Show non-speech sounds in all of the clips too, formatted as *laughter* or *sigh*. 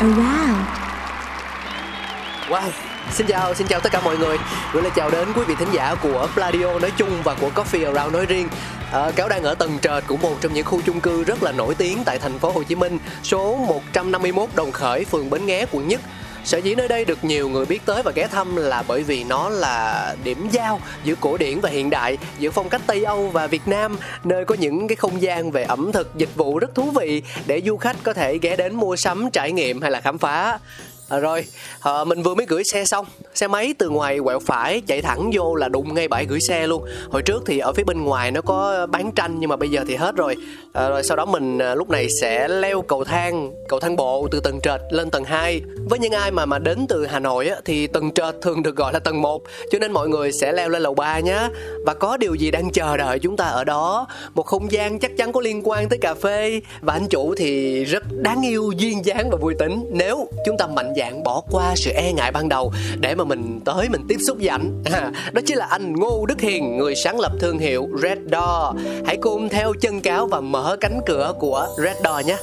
Oh, around Wow, xin chào, xin chào tất cả mọi người. Gửi lời chào đến quý vị thính giả của Pladio nói chung và của Coffee Around nói riêng. À, Cáo đang ở tầng trệt của một trong những khu chung cư rất là nổi tiếng tại thành phố Hồ Chí Minh Số 151 Đồng Khởi, phường Bến Nghé, quận Nhất. Sở dĩ nơi đây được nhiều người biết tới và ghé thăm là bởi vì nó là điểm giao giữa cổ điển và hiện đại, giữa phong cách Tây Âu và Việt Nam, nơi có những cái không gian về ẩm thực, dịch vụ rất thú vị để du khách có thể ghé đến mua sắm, trải nghiệm hay là khám phá. À, rồi, à, mình vừa mới gửi xe xong. Xe máy từ ngoài quẹo phải chạy thẳng vô là đụng ngay bãi gửi xe luôn. Hồi trước thì ở phía bên ngoài nó có bán tranh nhưng mà bây giờ thì hết rồi. À, Rồi sau đó mình à, lúc này sẽ leo cầu thang, cầu thang bộ từ tầng trệt lên tầng 2 Với những ai mà mà đến từ Hà Nội á, thì tầng trệt thường được gọi là tầng 1 Cho nên mọi người sẽ leo lên lầu 3 nhé Và có điều gì đang chờ đợi chúng ta ở đó? Một không gian chắc chắn có liên quan tới cà phê. Và anh chủ thì rất đáng yêu, duyên dáng và vui tính. Nếu chúng ta mạnh dạn bỏ qua sự e ngại ban đầu để mà mình tới mình tiếp xúc với ảnh. À, đó chính là anh Ngô Đức Hiền người sáng lập thương hiệu Red Door. Hãy cùng theo chân cáo và mở cánh cửa của Red Door nhé.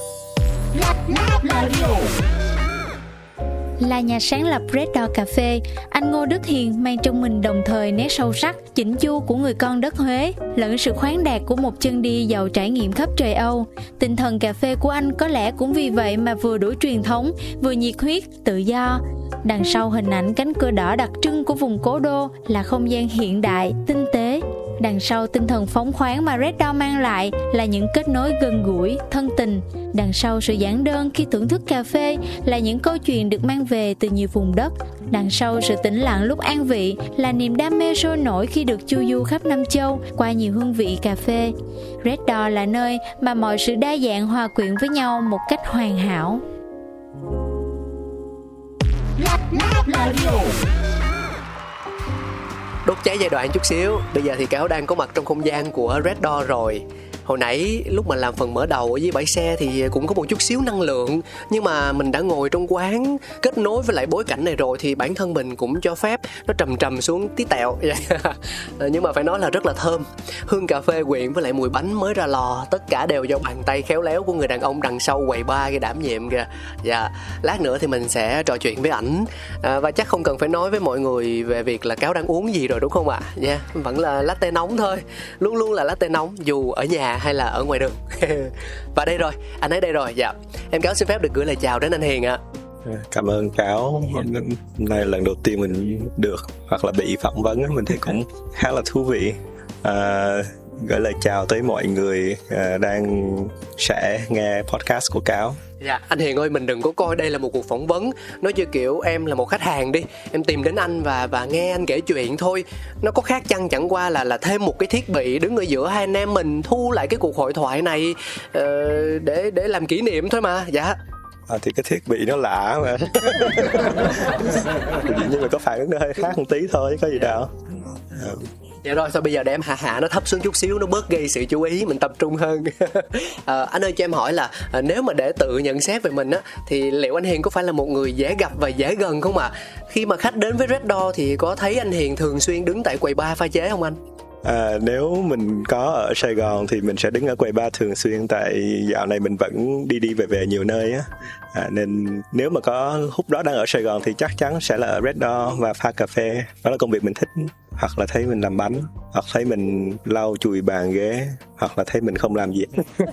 Là nhà sáng lập Red Dog Cafe, anh Ngô Đức Hiền mang trong mình đồng thời nét sâu sắc, chỉnh chu của người con đất Huế, lẫn sự khoáng đạt của một chân đi giàu trải nghiệm khắp trời Âu. Tinh thần cà phê của anh có lẽ cũng vì vậy mà vừa đủ truyền thống, vừa nhiệt huyết, tự do. Đằng sau hình ảnh cánh cửa đỏ đặc trưng của vùng cố đô là không gian hiện đại, tinh tế, đằng sau tinh thần phóng khoáng mà Red Door mang lại là những kết nối gần gũi, thân tình. Đằng sau sự giản đơn khi thưởng thức cà phê là những câu chuyện được mang về từ nhiều vùng đất. Đằng sau sự tĩnh lặng lúc an vị là niềm đam mê sôi nổi khi được chu du khắp Nam Châu qua nhiều hương vị cà phê. Red Door là nơi mà mọi sự đa dạng hòa quyện với nhau một cách hoàn hảo đốt cháy giai đoạn chút xíu. Bây giờ thì cáo đang có mặt trong không gian của Red Door rồi hồi nãy lúc mà làm phần mở đầu ở dưới bãi xe thì cũng có một chút xíu năng lượng nhưng mà mình đã ngồi trong quán kết nối với lại bối cảnh này rồi thì bản thân mình cũng cho phép nó trầm trầm xuống tí tẹo. *laughs* Dạ. Nhưng mà phải nói là rất là thơm. Hương cà phê quyện với lại mùi bánh mới ra lò tất cả đều do bàn tay khéo léo của người đàn ông đằng sau quầy ba cái đảm nhiệm kìa. Dạ. Lát nữa thì mình sẽ trò chuyện với ảnh. À, và chắc không cần phải nói với mọi người về việc là cáo đang uống gì rồi đúng không ạ? À? nha vẫn là latte nóng thôi. Luôn luôn là latte nóng dù ở nhà hay là ở ngoài đường? *laughs* Và đây rồi anh ấy đây rồi dạ. Em cáo xin phép được gửi lời chào đến anh hiền ạ. Cảm ơn cáo. Hôm nay lần đầu tiên mình được hoặc là bị phỏng vấn mình thấy cũng *laughs* khá là thú vị. À, gửi lời chào tới mọi người à, đang sẽ nghe podcast của cáo. Dạ, anh Hiền ơi, mình đừng có coi đây là một cuộc phỏng vấn. Nói như kiểu em là một khách hàng đi. Em tìm đến anh và và nghe anh kể chuyện thôi. Nó có khác chăng chẳng qua là là thêm một cái thiết bị đứng ở giữa hai anh em mình Thu lại cái cuộc hội thoại này uh, để để làm kỷ niệm thôi mà. Dạ. À, thì cái thiết bị nó lạ mà. *laughs* Nhưng mà có phản ứng nó hơi khác một tí thôi có gì đâu. À. Dạ rồi, sao bây giờ để em hạ hạ nó thấp xuống chút xíu Nó bớt gây sự chú ý, mình tập trung hơn à, *laughs* Anh ơi cho em hỏi là à, Nếu mà để tự nhận xét về mình á Thì liệu anh Hiền có phải là một người dễ gặp và dễ gần không ạ? À? Khi mà khách đến với Red Door Thì có thấy anh Hiền thường xuyên đứng tại quầy bar pha chế không anh? À, nếu mình có ở Sài Gòn thì mình sẽ đứng ở quầy bar thường xuyên tại dạo này mình vẫn đi đi về về nhiều nơi á à, nên nếu mà có hút đó đang ở Sài Gòn thì chắc chắn sẽ là ở Red Door và pha cà phê đó là công việc mình thích hoặc là thấy mình làm bánh hoặc thấy mình lau chùi bàn ghế hoặc là thấy mình không làm gì *laughs*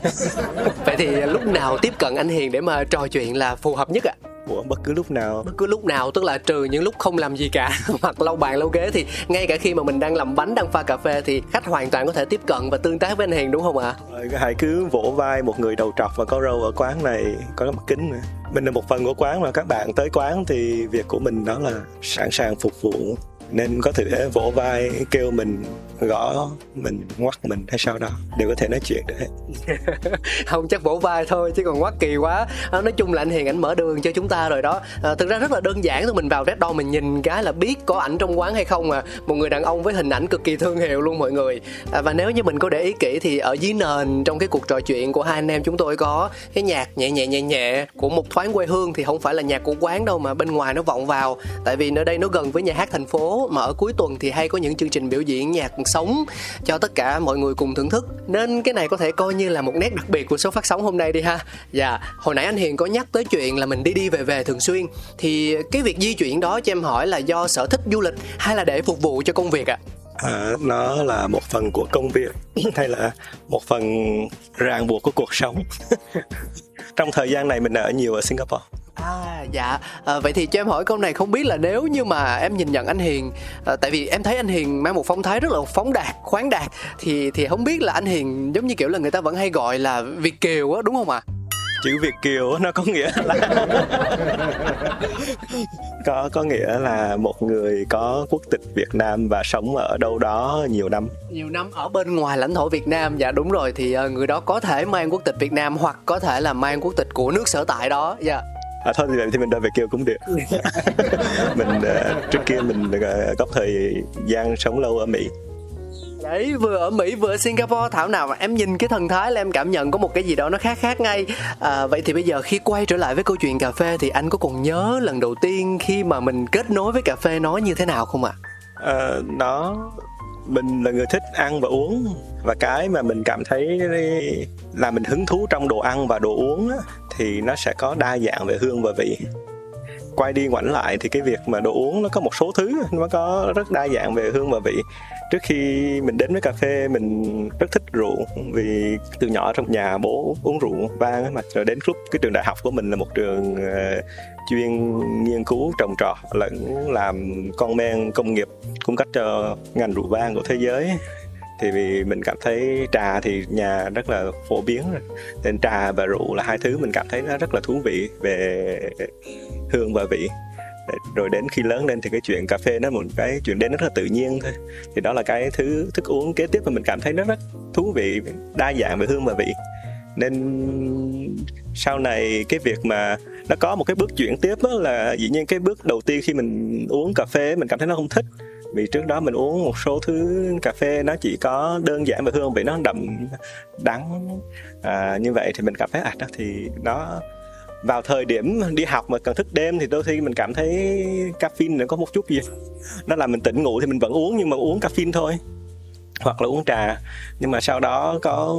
vậy thì lúc nào tiếp cận anh Hiền để mà trò chuyện là phù hợp nhất ạ à? Của bất cứ lúc nào bất cứ lúc nào tức là trừ những lúc không làm gì cả *laughs* hoặc lâu bàn lâu ghế thì ngay cả khi mà mình đang làm bánh đang pha cà phê thì khách hoàn toàn có thể tiếp cận và tương tác với anh Hiền đúng không ạ? À? Hãy cứ vỗ vai một người đầu trọc và có râu ở quán này có mặt kính nữa mình là một phần của quán mà các bạn tới quán thì việc của mình đó là sẵn sàng phục vụ nên có thể vỗ vai kêu mình gõ mình ngoắt mình hay sao đó. Đều có thể nói chuyện được *laughs* không chắc vỗ vai thôi chứ còn ngoắt kỳ quá. À, nói chung là anh hiền ảnh mở đường cho chúng ta rồi đó. À, thực ra rất là đơn giản thôi mình vào red door mình nhìn cái là biết có ảnh trong quán hay không à. Một người đàn ông với hình ảnh cực kỳ thương hiệu luôn mọi người. À, và nếu như mình có để ý kỹ thì ở dưới nền trong cái cuộc trò chuyện của hai anh em chúng tôi có cái nhạc nhẹ nhẹ nhẹ nhẹ của một thoáng quê hương thì không phải là nhạc của quán đâu mà bên ngoài nó vọng vào. Tại vì nơi đây nó gần với nhà hát thành phố mà ở cuối tuần thì hay có những chương trình biểu diễn nhạc sống cho tất cả mọi người cùng thưởng thức. Nên cái này có thể coi như là một nét đặc biệt của số phát sóng hôm nay đi ha. Dạ hồi nãy anh hiền có nhắc tới chuyện là mình đi đi về về thường xuyên. Thì cái việc di chuyển đó cho em hỏi là do sở thích du lịch hay là để phục vụ cho công việc ạ? À? À, nó là một phần của công việc *clears throat* hay là một phần ràng buộc của cuộc sống. *laughs* Trong thời gian này mình ở nhiều ở Singapore. À dạ, à, vậy thì cho em hỏi câu này không biết là nếu như mà em nhìn nhận anh Hiền à, Tại vì em thấy anh Hiền mang một phong thái rất là phóng đạt, khoáng đạt Thì thì không biết là anh Hiền giống như kiểu là người ta vẫn hay gọi là Việt Kiều á đúng không ạ? À? chữ Việt kiều nó có nghĩa là *laughs* có có nghĩa là một người có quốc tịch Việt Nam và sống ở đâu đó nhiều năm nhiều năm ở bên ngoài lãnh thổ Việt Nam dạ đúng rồi thì ờ, người đó có thể mang quốc tịch Việt Nam hoặc có thể là mang quốc tịch của nước sở tại đó dạ à, thôi thì thì mình đợi về kiều cũng được. *laughs* Mình uh, trước kia mình uh, có thời gian sống lâu ở mỹ. Đấy vừa ở mỹ vừa ở singapore thảo nào mà em nhìn cái thần thái là em cảm nhận có một cái gì đó nó khác khác ngay. À, vậy thì bây giờ khi quay trở lại với câu chuyện cà phê thì anh có còn nhớ lần đầu tiên khi mà mình kết nối với cà phê nó như thế nào không ạ? À? à, nó mình là người thích ăn và uống. Và cái mà mình cảm thấy là mình hứng thú trong đồ ăn và đồ uống á, thì nó sẽ có đa dạng về hương và vị. Quay đi ngoảnh lại thì cái việc mà đồ uống nó có một số thứ nó có rất đa dạng về hương và vị. Trước khi mình đến với cà phê mình rất thích rượu vì từ nhỏ trong nhà bố uống rượu vang mà. Rồi đến lúc cái trường đại học của mình là một trường uh, chuyên nghiên cứu trồng trọt lẫn làm con men công nghiệp cung cấp cho ngành rượu vang của thế giới. Thì vì mình cảm thấy trà thì nhà rất là phổ biến rồi. Nên trà và rượu là hai thứ mình cảm thấy nó rất là thú vị về hương và vị. Rồi đến khi lớn lên thì cái chuyện cà phê nó một cái chuyện đến rất là tự nhiên thôi. Thì đó là cái thứ thức uống kế tiếp mà mình cảm thấy nó rất thú vị, đa dạng về hương và vị. Nên sau này cái việc mà nó có một cái bước chuyển tiếp đó là dĩ nhiên cái bước đầu tiên khi mình uống cà phê mình cảm thấy nó không thích. Vì trước đó mình uống một số thứ cà phê nó chỉ có đơn giản về hương vị nó đậm đắng à, như vậy thì mình cảm thấy à đó thì nó vào thời điểm đi học mà cần thức đêm thì đôi khi mình cảm thấy caffeine nó có một chút gì nó làm mình tỉnh ngủ thì mình vẫn uống nhưng mà uống caffeine thôi hoặc là uống trà. Nhưng mà sau đó có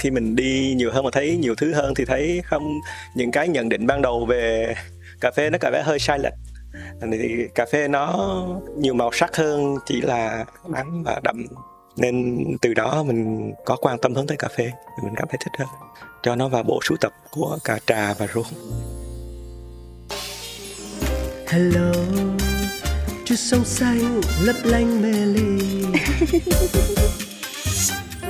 khi mình đi nhiều hơn mà thấy nhiều thứ hơn thì thấy không những cái nhận định ban đầu về cà phê nó có vẻ hơi sai lệch. Thì cà phê nó nhiều màu sắc hơn chỉ là đắng và đậm. Nên từ đó mình có quan tâm hơn tới cà phê thì mình cảm thấy thích hơn. Cho nó vào bộ sưu tập của cả trà và rượu. Hello Chút sông xanh lấp lánh mê ly *laughs*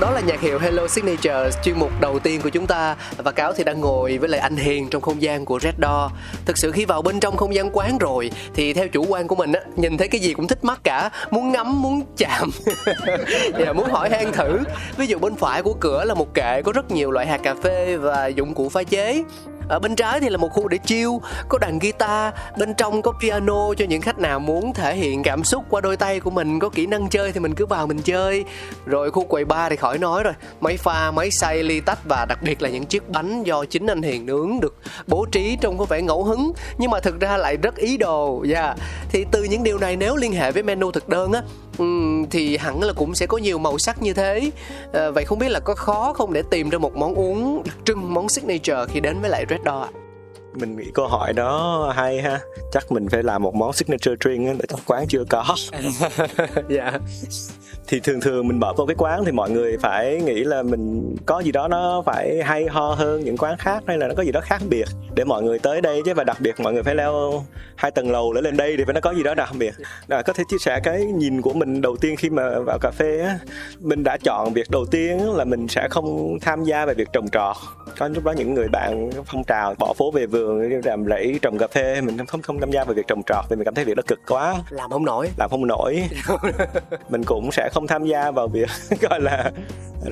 đó là nhạc hiệu Hello Signature chuyên mục đầu tiên của chúng ta và cáo thì đang ngồi với lại anh Hiền trong không gian của Red Door. Thực sự khi vào bên trong không gian quán rồi thì theo chủ quan của mình á nhìn thấy cái gì cũng thích mắt cả, muốn ngắm, muốn chạm, và *laughs* dạ, muốn hỏi han thử. Ví dụ bên phải của cửa là một kệ có rất nhiều loại hạt cà phê và dụng cụ pha chế ở bên trái thì là một khu để chill, có đàn guitar, bên trong có piano cho những khách nào muốn thể hiện cảm xúc qua đôi tay của mình, có kỹ năng chơi thì mình cứ vào mình chơi rồi khu quầy bar thì khỏi nói rồi, máy pha, máy xay, ly tách và đặc biệt là những chiếc bánh do chính anh hiền nướng được bố trí trông có vẻ ngẫu hứng, nhưng mà thực ra lại rất ý đồ dạ yeah. thì từ những điều này nếu liên hệ với menu thực đơn á Ừm, thì hẳn là cũng sẽ có nhiều màu sắc như thế. À, vậy không biết là có khó không để tìm ra một món uống đặc trưng món signature khi đến với lại Red Door ạ? Mình nghĩ câu hỏi đó hay ha. Chắc mình phải làm một món signature drink á, để trong quán chưa có. *laughs* Dạ thì thường thường mình mở vô cái quán thì mọi người phải nghĩ là mình có gì đó nó phải hay ho hơn những quán khác hay là nó có gì đó khác biệt để mọi người tới đây chứ. Và đặc biệt mọi người phải leo hai tầng lầu để lên đây thì phải nó có gì đó đặc biệt. À, có thể chia sẻ cái nhìn của mình đầu tiên khi mà vào cà phê á. Mình đã chọn việc đầu tiên là mình sẽ không tham gia về việc trồng trọt. Có lúc đó những người bạn phong trào bỏ phố về vườn làm rẫy trồng cà phê mình không không tham gia vào việc trồng trọt vì mình cảm thấy việc đó cực quá. Làm không nổi. Làm không nổi. *laughs* Mình cũng sẽ không tham gia vào việc *laughs* gọi là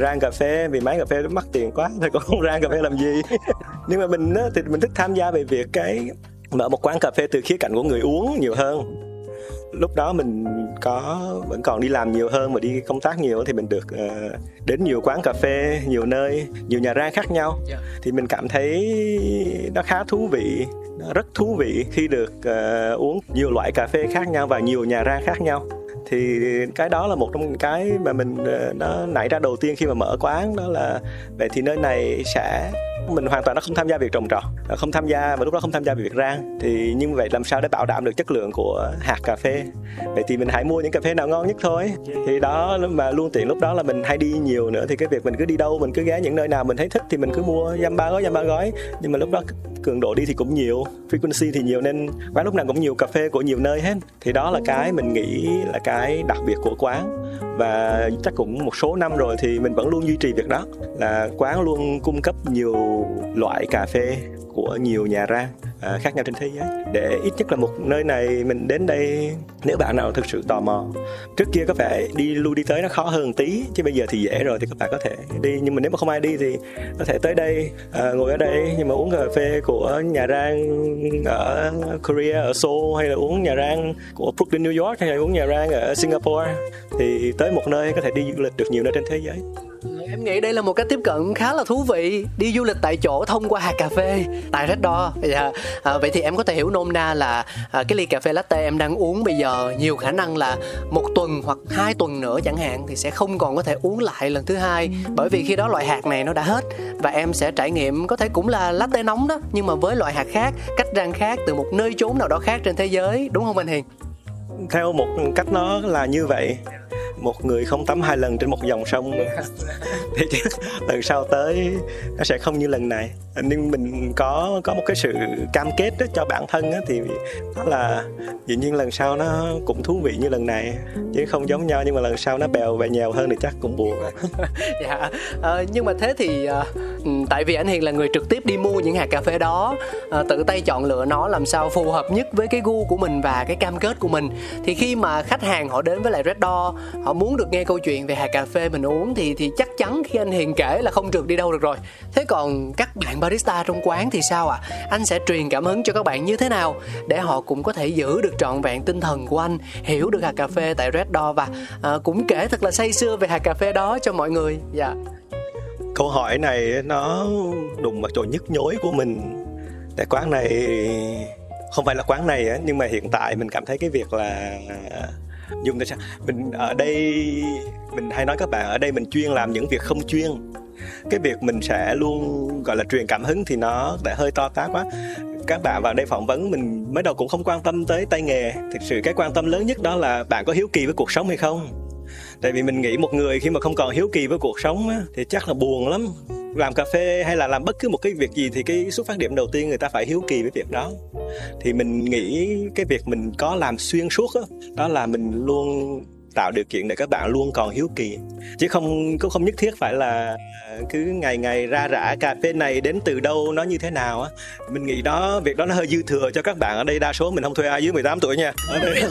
rang cà phê vì máy cà phê nó mắc tiền quá thì cũng không rang cà phê làm gì. *laughs* Nhưng mà mình á, thì mình thích tham gia về việc cái mở một quán cà phê từ khía cạnh của người uống nhiều hơn. Lúc đó mình có vẫn còn đi làm nhiều hơn và đi công tác nhiều thì mình được uh, đến nhiều quán cà phê nhiều nơi nhiều nhà rang khác nhau. Dạ. thì mình cảm thấy nó khá thú vị nó rất thú vị khi được uh, uống nhiều loại cà phê khác nhau và nhiều nhà rang khác nhau thì cái đó là một trong những cái mà mình ờ, nó nảy ra đầu tiên khi mà mở quán, đó là vậy thì nơi này sẽ, mình hoàn toàn nó không tham gia việc trồng trọt ờ, không tham gia và lúc đó không tham gia việc rang. Thì như vậy làm sao để bảo đảm được chất lượng của hạt cà phê? Vậy thì mình hãy mua những cà phê nào ngon nhất thôi. Thì đó mà luôn tiện lúc đó là mình hay đi nhiều nữa thì cái việc mình cứ đi đâu, mình cứ ghé những nơi nào mình thấy thích thì mình cứ mua dăm ba gói, dăm ba gói. Nhưng mà lúc đó cường độ đi thì cũng nhiều, frequency thì nhiều nên quán lúc nào cũng nhiều cà phê của nhiều nơi hết. Thì đó là cái mình nghĩ là cái cái đặc biệt của quán và chắc cũng một số năm rồi thì mình vẫn luôn duy trì việc đó là quán luôn cung cấp nhiều loại cà phê của nhiều nhà rang à, khác nhau trên thế giới. Để ít nhất là một nơi này mình đến đây nếu bạn nào thực sự tò mò trước kia có vẻ đi lui đi tới nó khó hơn tí chứ bây giờ thì dễ rồi thì các bạn có thể đi. Nhưng mà nếu mà không ai đi thì có thể tới đây à, ngồi ở đây nhưng mà uống cà phê của nhà rang ở Korea ở Seoul hay là uống nhà rang của Brooklyn New York hay là uống nhà rang ở Singapore thì tới một nơi có thể đi du lịch được nhiều nơi trên thế giới. Em nghĩ đây là một cách tiếp cận khá là thú vị. Đi du lịch tại chỗ thông qua hạt cà phê Tại Red Door. Dạ. à, Vậy thì em có thể hiểu nôm na là à, Cái ly cà phê latte em đang uống bây giờ Nhiều khả năng là một tuần hoặc hai tuần nữa chẳng hạn Thì sẽ không còn có thể uống lại lần thứ hai. Bởi vì khi đó loại hạt này nó đã hết Và em sẽ trải nghiệm có thể cũng là latte nóng đó Nhưng mà với loại hạt khác Cách rang khác từ một nơi chốn nào đó khác trên thế giới. Đúng không anh Hiền? theo một cách nó là như vậy một người không tắm hai lần trên một dòng sông thì lần sau tới nó sẽ không như lần này. Nhưng mình có có một cái sự cam kết đó cho bản thân đó, thì đó là dĩ nhiên lần sau nó cũng thú vị như lần này. Chứ không giống nhau nhưng mà lần sau nó bèo và nhèo hơn thì chắc cũng buồn. *laughs* Dạ. À, nhưng mà thế thì à, tại vì anh hiền là người trực tiếp đi mua những hạt cà phê đó à, tự tay chọn lựa nó làm sao phù hợp nhất với cái gu của mình và cái cam kết của mình. Thì khi mà khách hàng họ đến với lại Red Door họ muốn được nghe câu chuyện về hạt cà phê mình uống thì thì chắc chắn khi anh hiền kể là không trượt đi đâu được rồi. Thế còn các bạn barista trong quán thì sao ạ? Anh sẽ truyền cảm hứng cho các bạn như thế nào để họ cũng có thể giữ được trọn vẹn tinh thần của anh hiểu được hạt cà phê tại Red Door và à, cũng kể thật là say sưa về hạt cà phê đó cho mọi người. Dạ. Câu hỏi này nó đùng vào chỗ nhức nhối của mình. Tại quán này không phải là quán này á nhưng mà hiện tại mình cảm thấy cái việc là dùng tại sao mình ở đây mình hay nói các bạn ở đây mình chuyên làm những việc không chuyên. Cái việc mình sẽ luôn gọi là truyền cảm hứng thì nó đã hơi to tát quá. Các bạn vào đây phỏng vấn mình mới đầu cũng không quan tâm tới tay nghề. Thực sự cái quan tâm lớn nhất đó là bạn có hiếu kỳ với cuộc sống hay không? Tại vì mình nghĩ một người khi mà không còn hiếu kỳ với cuộc sống á, thì chắc là buồn lắm làm cà phê hay là làm bất cứ một cái việc gì thì cái xuất phát điểm đầu tiên người ta phải hiếu kỳ với việc đó. Thì mình nghĩ cái việc mình có làm xuyên suốt đó, đó là mình luôn tạo điều kiện để các bạn luôn còn hiếu kỳ. Chứ không cũng không nhất thiết phải là cứ ngày ngày ra rã cà phê này đến từ đâu, nó như thế nào á. Mình nghĩ đó, việc đó nó hơi dư thừa cho các bạn ở đây, đa số mình không thuê ai dưới 18 tuổi nha. Ở đây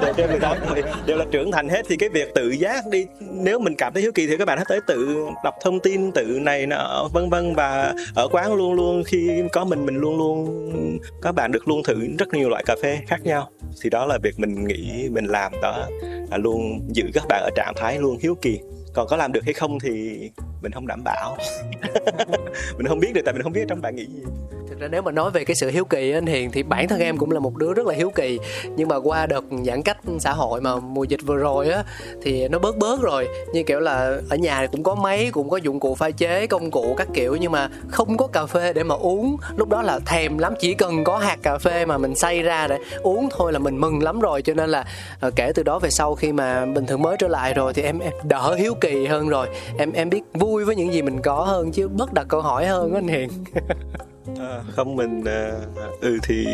đều trên 18 tuổi, đều là trưởng thành hết thì cái việc tự giác đi. Nếu mình cảm thấy hiếu kỳ thì các bạn hãy tới tự đọc thông tin, tự này nọ, vân vân, và ở quán luôn luôn, khi có mình mình luôn luôn, các bạn được luôn thử rất nhiều loại cà phê khác nhau. Thì đó là việc mình nghĩ, mình làm đó, là luôn giữ các bạn ở trạng thái luôn hiếu kỳ còn có làm được hay không thì mình không đảm bảo. *laughs* Mình không biết được, tại mình không biết trong bạn nghĩ gì thực ra nếu mà nói về cái sự hiếu kỳ anh hiền thì bản thân em cũng là một đứa rất là hiếu kỳ. Nhưng mà qua đợt giãn cách xã hội mà mùa dịch vừa rồi á thì nó bớt bớt rồi. Như kiểu là ở nhà cũng có máy cũng có dụng cụ pha chế công cụ các kiểu nhưng mà không có cà phê để mà uống. Lúc đó là thèm lắm chỉ cần có hạt cà phê mà mình xay ra để uống thôi là mình mừng lắm rồi. Cho nên là ờ, kể từ đó về sau khi mà bình thường mới trở lại rồi thì em, em đỡ hiếu kỳ hơn rồi. Em em biết vui với những gì mình có hơn chứ bất đặt câu hỏi hơn anh hiền. *laughs* à, không mình à, ừ thì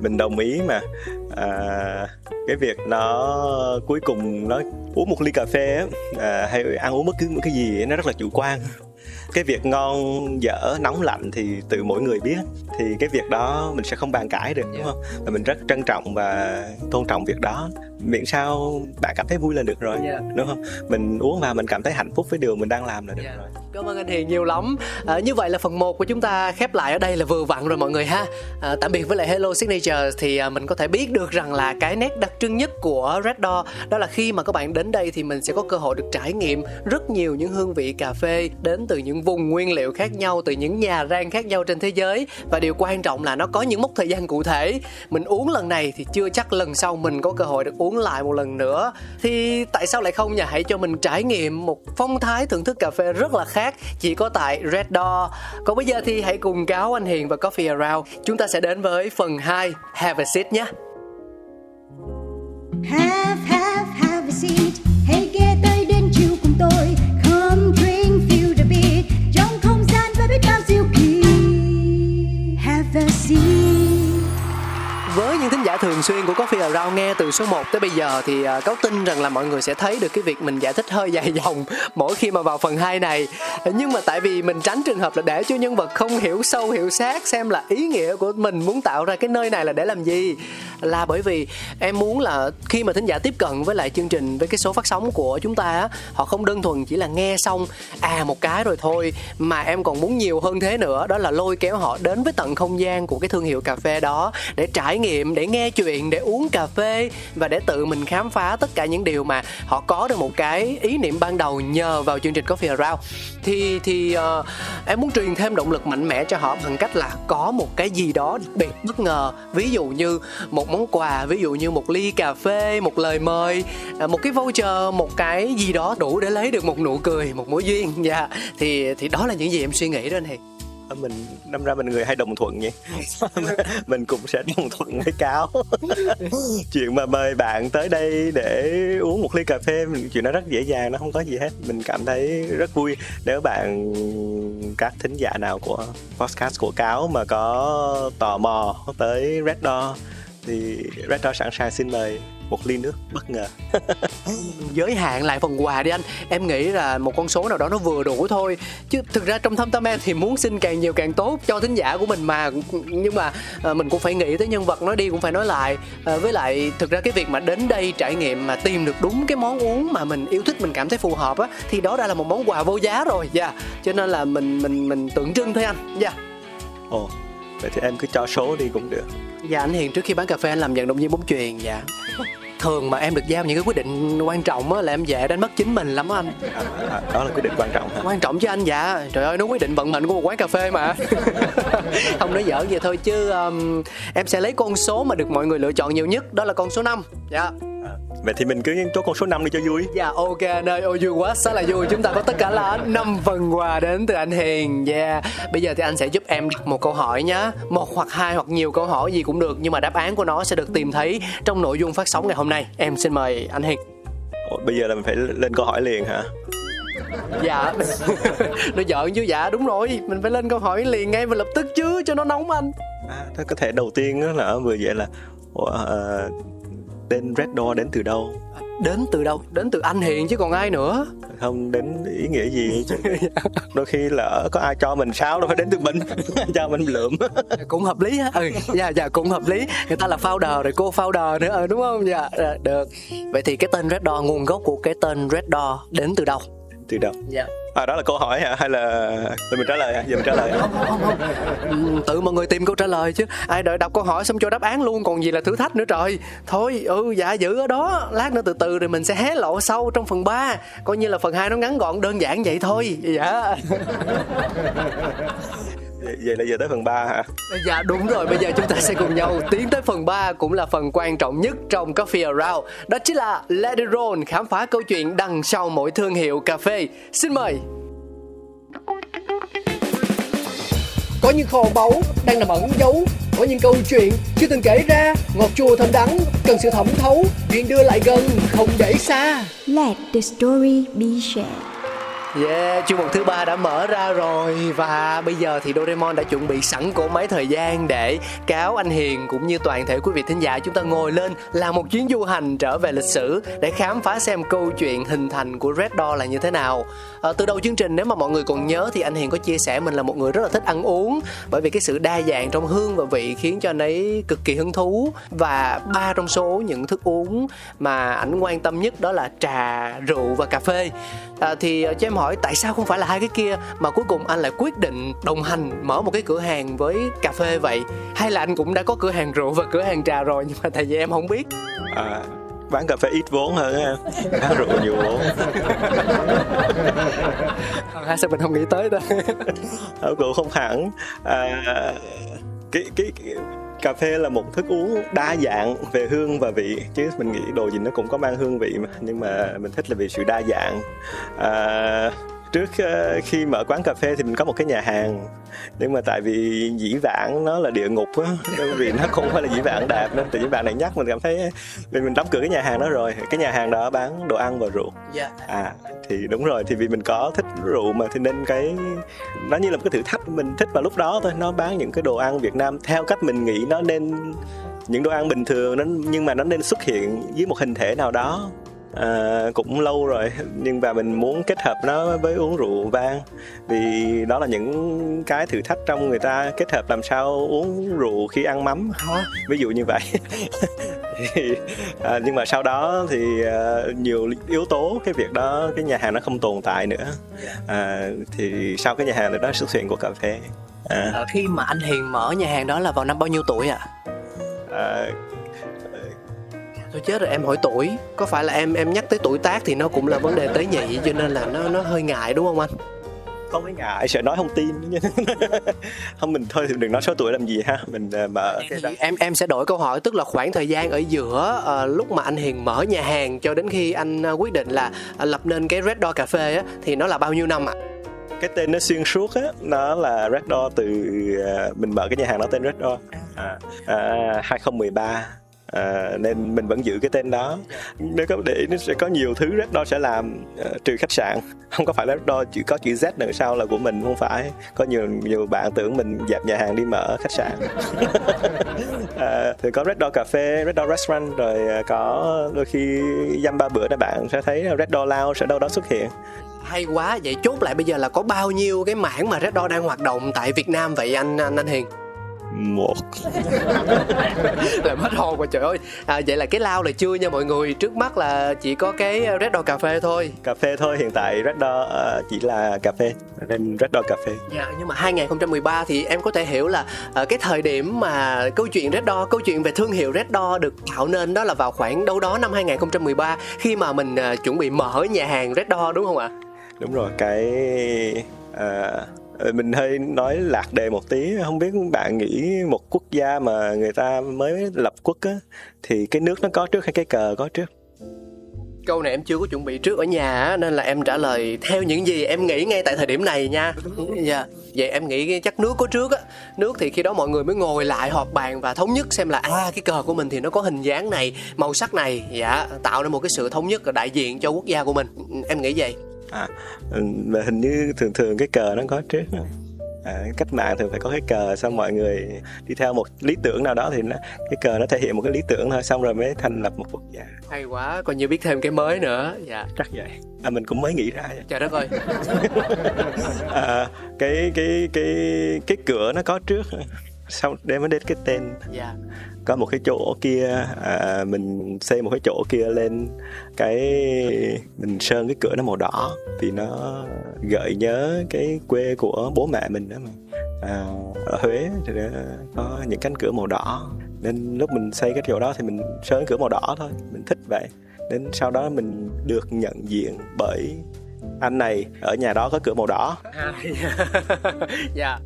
mình đồng ý mà. À, cái việc nó cuối cùng nó uống một ly cà phê á, à, hay ăn uống bất cứ một cái gì nó rất là chủ quan cái việc ngon dở nóng lạnh thì từ mỗi người biết. Thì cái việc đó mình sẽ không bàn cãi được đúng không? Và mình rất trân trọng và tôn trọng việc đó. Miễn sao bạn cảm thấy vui là được rồi Yeah. đúng không? Mình uống vào mình cảm thấy hạnh phúc với điều mình đang làm là được Yeah. rồi. Cảm ơn anh Hiền nhiều lắm. À, Như vậy là phần 1 của chúng ta khép lại ở đây là vừa vặn rồi mọi người ha. À, Tạm biệt với lại Hello Signature Thì à, mình có thể biết được rằng là cái nét đặc trưng nhất của Red Door Đó là khi mà các bạn đến đây thì mình sẽ có cơ hội được trải nghiệm Rất nhiều những hương vị cà phê Đến từ những vùng nguyên liệu khác nhau Từ những nhà rang khác nhau trên thế giới. Và điều quan trọng là nó có những mốc thời gian cụ thể. Mình uống lần này thì chưa chắc lần sau mình có cơ hội được uống lại một lần nữa. Thì tại sao lại không nhỉ? Hãy cho mình trải nghiệm một phong thái thưởng thức cà phê rất là khác Chỉ có tại Red Door. Còn bây giờ thì hãy cùng cáo anh Hiền và Coffee Around. Chúng ta sẽ đến với phần 2 Have a seat nhé. Have, have, have a seat. Have a seat với những thính giả thường xuyên của Coffee Around nghe từ số 1 tới bây giờ thì uh, cáo tin rằng là mọi người sẽ thấy được cái việc mình giải thích hơi dài *laughs* dòng mỗi khi mà vào phần 2 này. Nhưng mà tại vì mình tránh trường hợp là để cho nhân vật không hiểu sâu hiểu sát xem là ý nghĩa của mình muốn tạo ra cái nơi này là để làm gì. Là bởi vì em muốn là khi mà thính giả tiếp cận với lại chương trình với cái số phát sóng của chúng ta á họ không đơn thuần chỉ là nghe xong à một cái rồi thôi mà em còn muốn nhiều hơn thế nữa đó là lôi kéo họ đến với tận không gian của cái thương hiệu cà phê đó để trải nghiệm để nghe chuyện để uống cà phê và để tự mình khám phá tất cả những điều mà họ có được một cái ý niệm ban đầu nhờ vào chương trình Coffee Around. Thì thì uh, em muốn truyền thêm động lực mạnh mẽ cho họ bằng cách là có một cái gì đó đặc biệt bất ngờ. Ví dụ như một món quà ví dụ như một ly cà phê một lời mời ờ, một cái voucher một cái gì đó đủ để lấy được một nụ cười một mối duyên. Dạ thì thì đó là những gì em suy nghĩ đó anh Hiền mình năm ra mình người hay đồng thuận vậy *laughs* mình cũng sẽ đồng thuận với cáo. *laughs* Chuyện mà mời bạn tới đây để uống một ly cà phê mình chuyện đó rất dễ dàng nó không có gì hết. Mình cảm thấy rất vui. Nếu bạn các thính giả nào của podcast của cáo mà có tò mò tới Red Door thì Red Door sẵn sàng xin mời một ly nước bất ngờ. *laughs* Giới hạn lại phần quà đi anh. Em nghĩ là một con số nào đó nó vừa đủ thôi. Chứ thực ra trong thâm tâm em thì muốn xin càng nhiều càng tốt cho thính giả của mình mà. Nhưng mà à, mình cũng phải nghĩ tới nhân vật nói đi cũng phải nói lại. À, với lại thực ra cái việc mà đến đây trải nghiệm mà tìm được đúng cái món uống mà mình yêu thích mình cảm thấy phù hợp á thì đó đã là một món quà vô giá rồi. Dạ. Yeah. cho nên là mình mình mình tượng trưng thôi anh. Dạ. Yeah. ồ vậy thì em cứ cho số đi cũng được. Dạ anh hiền trước khi bán cà phê anh làm vận động viên bóng chuyền dạ *laughs* thường mà em được giao những cái quyết định quan trọng á là em dễ đánh mất chính mình lắm á anh. À, à, đó là quyết định quan trọng hả? Quan trọng chứ anh dạ. Trời ơi nó quyết định vận mệnh của một quán cà phê mà. *laughs* Không nói giỡn vậy thôi chứ um, em sẽ lấy con số mà được mọi người lựa chọn nhiều nhất đó là con số 5 dạ vậy thì mình cứ chốt con số 5 đi cho vui. Dạ ok anh ơi ôi vui quá rất là vui? Chúng ta có tất cả là năm phần quà đến từ anh hiền. Yeah bây giờ thì anh sẽ giúp em đặt một câu hỏi nhá. Một hoặc hai hoặc nhiều câu hỏi gì cũng được nhưng mà đáp án của nó sẽ được tìm thấy trong nội dung phát sóng ngày hôm nay. Em xin mời anh hiền. Ủa, bây giờ là mình phải lên câu hỏi liền hả? Dạ. *laughs* Nó giỡn chứ dạ đúng rồi. Mình phải lên câu hỏi liền ngay và lập tức chứ cho nó nóng anh. À, có thể đầu tiên là vừa vậy là uh, tên Red Door đến từ đâu? Đến từ đâu? Đến từ anh hiền chứ còn ai nữa. Không đến ý nghĩa gì đôi khi lỡ có ai cho mình sao đâu phải đến từ mình. *laughs* Cho mình lượm. Cũng hợp lý á. Ừ dạ dạ cũng hợp lý. Người ta là founder rồi cô founder nữa ừ, đúng không? Dạ dạ, được. Vậy thì cái tên Red Door nguồn gốc của cái tên Red Door đến từ đâu? Từ đâu? Dạ à đó là câu hỏi hả? Hay là tụi mình trả lời hả? Giờ mình trả lời. Không không không tự mọi người tìm câu trả lời chứ. Ai đợi đọc câu hỏi xong cho đáp án luôn, còn gì là thử thách nữa trời. Thôi ừ dạ giữ ở đó. Lát nữa từ từ rồi mình sẽ hé lộ sâu trong phần 3 coi như là phần 2 nó ngắn gọn, đơn giản vậy thôi. Dạ vậy là giờ tới phần 3 hả Dạ đúng rồi, bây giờ chúng ta sẽ cùng nhau tiến tới phần 3 cũng là phần quan trọng nhất trong Coffee Around. Đó chính là Let it roll, khám phá câu chuyện đằng sau mỗi thương hiệu cà phê. Xin mời. Có những kho báu đang nằm ẩn giấu Có những câu chuyện chưa từng kể ra Ngọt chua thơm đắng cần sự thẩm thấu Chuyện đưa lại gần không để xa Let the story be shared. Yeah, chuyên mục thứ ba đã mở ra rồi và bây giờ thì Doraemon đã chuẩn bị sẵn cỗ máy thời gian để cáo anh Hiền cũng như toàn thể quý vị thính giả chúng ta ngồi lên làm một chuyến du hành trở về lịch sử để khám phá xem câu chuyện hình thành của Red Door là như thế nào. À, từ đầu chương trình nếu mà mọi người còn nhớ thì anh Hiền có chia sẻ mình là một người rất là thích ăn uống bởi vì cái sự đa dạng trong hương và vị khiến cho anh ấy cực kỳ hứng thú và ba trong số những thức uống mà ảnh quan tâm nhất đó là trà, rượu và cà phê. À, thì cho em hỏi tại sao không phải là hai cái kia mà cuối cùng anh lại quyết định đồng hành mở một cái cửa hàng với cà phê vậy? Hay là anh cũng đã có cửa hàng rượu và cửa hàng trà rồi nhưng mà tại vì em không biết? À, bán cà phê ít vốn hơn á bán rượu nhiều vốn. *laughs* Hai sao mình không nghĩ tới ta? Ờ, cũng không hẳn. À, cái, cái cái cà phê là một thức uống đa dạng về hương và vị. Chứ mình nghĩ đồ gì nó cũng có mang hương vị mà. Nhưng mà mình thích là vì sự đa dạng. À, trước ờ, khi mở quán cà phê thì mình có một cái nhà hàng. Nhưng mà tại vì dĩ vãng nó là địa ngục á nên vì nó không phải là dĩ vãng đẹp nên tự nhiên bạn này nhắc mình cảm thấy vì mình đóng cửa cái nhà hàng đó rồi. Cái nhà hàng đó bán đồ ăn và rượu. Dạ. À thì đúng rồi thì vì mình có thích rượu mà thì nên cái nó như là một cái thử thách mình thích vào lúc đó thôi. Nó bán những cái đồ ăn Việt Nam theo cách mình nghĩ nó nên những đồ ăn bình thường nó nhưng mà nó nên xuất hiện dưới một hình thể nào đó à, cũng lâu rồi nhưng mà mình muốn kết hợp nó với uống rượu vang. Vì đó là những cái thử thách trong người ta kết hợp làm sao uống rượu khi ăn mắm. Ví dụ như vậy. *laughs* Thì, à, nhưng mà sau đó thì à, nhiều yếu tố cái việc đó cái nhà hàng nó không tồn tại nữa. À, thì sau cái nhà hàng đó xuất hiện của cà phê. À, Ờ, khi mà anh Hiền mở nhà hàng đó là vào năm bao nhiêu tuổi ạ? À, Thôi chết rồi em hỏi tuổi. Có phải là em em nhắc tới tuổi tác thì nó cũng là vấn đề tế nhị Cho nên là nó nó hơi ngại đúng không anh? Không phải ngại sợ nói không tin. *laughs* Không mình thôi thì đừng nói số tuổi làm gì ha. Mình à, mở cái đó em em sẽ đổi câu hỏi tức là khoảng thời gian ở giữa ờ, lúc mà anh Hiền mở nhà hàng cho đến khi anh ờ, quyết định là ờ, lập nên cái Red Door Cà phê á thì nó là bao nhiêu năm ạ? cái tên nó xuyên suốt á nó là Red Door từ à, mình mở cái nhà hàng đó tên Red Door. À, à, 2013 À, nên mình vẫn giữ cái tên đó. Nếu có để ý nó sẽ có nhiều thứ Red Door sẽ làm à, trừ khách sạn. Không có phải Red Door chỉ có chữ Z đằng sau là của mình không phải. Có nhiều nhiều bạn tưởng mình dẹp nhà hàng đi mở khách sạn. À, *laughs* thì có Red Door cà phê Red Door restaurant rồi có đôi khi dăm ba bữa là bạn sẽ thấy Red Door Lounge ở đâu đó xuất hiện. Hay quá, vậy chốt lại bây giờ là có bao nhiêu cái mảng mà Red Door đang hoạt động tại Việt Nam vậy anh anh, anh Hiền? Một. *laughs* Làm hết hồn rồi trời ơi. À, Vậy là cái lao là chưa nha mọi người. Trước mắt là chỉ có cái Red Cà phê thôi. Cà phê thôi hiện tại Red Door ờ, chỉ là cà phê. Nên Red Door cà phê. Dạ, nhưng mà 2013 thì em có thể hiểu là ờ, cái thời điểm mà câu chuyện Red Door, câu chuyện về thương hiệu Red Door được tạo nên đó là vào khoảng đâu đó năm 2013 khi mà mình ờ, chuẩn bị mở nhà hàng Red Door đúng không ạ? đúng rồi cái à, Ờ, mình hơi nói lạc đề một tí không biết bạn nghĩ một quốc gia mà người ta mới lập quốc á thì cái nước nó có trước hay cái cờ có trước Câu này em chưa có chuẩn bị trước ở nhà á, nên là em trả lời theo những gì em nghĩ ngay tại thời điểm này nha. Dạ. Vậy em nghĩ chắc nước có trước á. Nước thì khi đó mọi người mới ngồi lại họp bàn và thống nhất xem là à cái cờ của mình thì nó có hình dáng này, màu sắc này, dạ, tạo nên một cái sự thống nhất đại diện cho quốc gia của mình. Em nghĩ vậy à ừ, mà hình như thường thường cái cờ nó có trước à, cách mạng thường phải có cái cờ xong mọi người đi theo một lý tưởng nào đó thì nó cái cờ nó thể hiện một cái lý tưởng thôi xong rồi mới thành lập một quốc gia Hay quá, coi như biết thêm cái mới nữa. Dạ. chắc vậy à mình cũng mới nghĩ ra vậy. Trời đất ơi. *laughs* à, cái cái cái cái cửa nó có trước sau mới đến cái tên. Dạ. có một cái chỗ kia à, mình xây một cái chỗ kia lên cái mình sơn cái cửa nó màu đỏ vì nó gợi nhớ cái quê của bố mẹ mình đó mà. À, ở Huế thì có những cánh cửa màu đỏ. Nên lúc mình xây cái chỗ đó thì mình sơn cửa màu đỏ thôi mình thích vậy. Đến sau đó mình được nhận diện bởi anh này ở nhà đó có cửa màu đỏ. À, *laughs* dạ.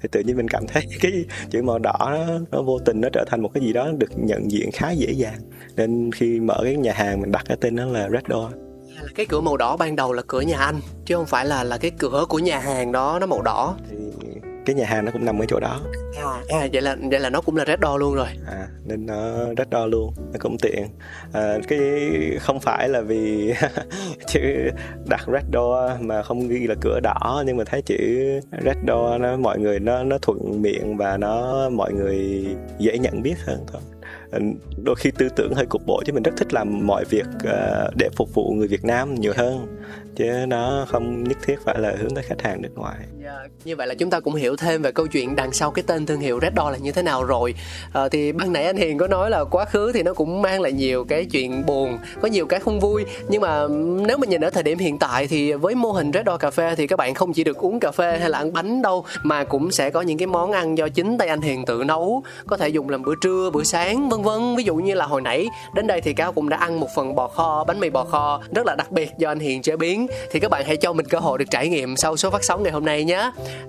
thì tự nhiên mình cảm thấy cái chữ màu đỏ nó, nó vô tình nó trở thành một cái gì đó được nhận diện khá dễ dàng. Nên khi mở cái nhà hàng mình đặt cái tên nó là Red Door. Cái cửa màu đỏ ban đầu là cửa nhà anh chứ không phải là là cái cửa của nhà hàng đó nó màu đỏ. Thì cái nhà hàng nó cũng nằm ở chỗ đó. À, à vậy là vậy là nó cũng là red door luôn rồi. À nên nó red door luôn nó cũng tiện. À, cái không phải là vì *laughs* chữ đặt red door mà không ghi là cửa đỏ nhưng mà thấy chữ red door nó mọi người nó nó thuận miệng và nó mọi người dễ nhận biết hơn thôi. Ờ, đôi khi tư tưởng hơi cục bộ chứ mình rất thích làm mọi việc ờ, để phục vụ người Việt Nam nhiều hơn chứ nó không nhất thiết phải là hướng tới khách hàng nước ngoài. Ờ, như vậy là chúng ta cũng hiểu thêm về câu chuyện đằng sau cái tên thương hiệu Red Door là như thế nào rồi. À, thì ban nãy anh Hiền có nói là quá khứ thì nó cũng mang lại nhiều cái chuyện buồn, có nhiều cái không vui. Nhưng mà nếu mình nhìn ở thời điểm hiện tại thì với mô hình Red Door cà phê thì các bạn không chỉ được uống cà phê hay là ăn bánh đâu mà cũng sẽ có những cái món ăn do chính tay anh Hiền tự nấu, có thể dùng làm bữa trưa, bữa sáng vân vân ví dụ như là hồi nãy đến đây thì cáo cũng đã ăn một phần bò kho bánh mì bò kho rất là đặc biệt do anh hiền chế biến thì các bạn hãy cho mình cơ hội được trải nghiệm sau số phát sóng ngày hôm nay nhé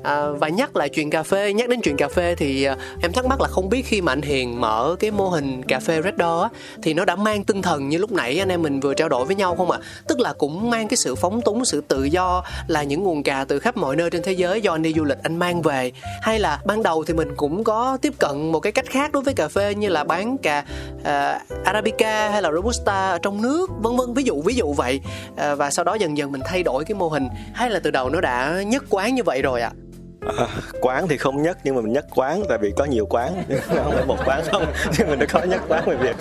à, và nhắc lại chuyện cà phê nhắc đến chuyện cà phê thì à, em thắc mắc là không biết khi mà anh hiền mở cái mô hình cà phê red door á, thì nó đã mang tinh thần như lúc nãy anh em mình vừa trao đổi với nhau không ạ? À? tức là cũng mang cái sự phóng túng sự tự do là những nguồn cà từ khắp mọi nơi trên thế giới do anh đi du lịch anh mang về. Hay là ban đầu thì mình cũng có tiếp cận một cái cách khác đối với cà phê như là bán cà uh, arabica hay là robusta ở trong nước vân vân ví dụ ví dụ vậy. À, và sau đó dần dần mình thay đổi cái mô hình. Hay là từ đầu nó đã nhất quán như vậy rồi ạ. À? À, quán thì không nhất nhưng mà mình nhất quán tại vì có nhiều quán. *laughs* Không phải một quán không *laughs* nhưng mình đã có nhất quán về việc.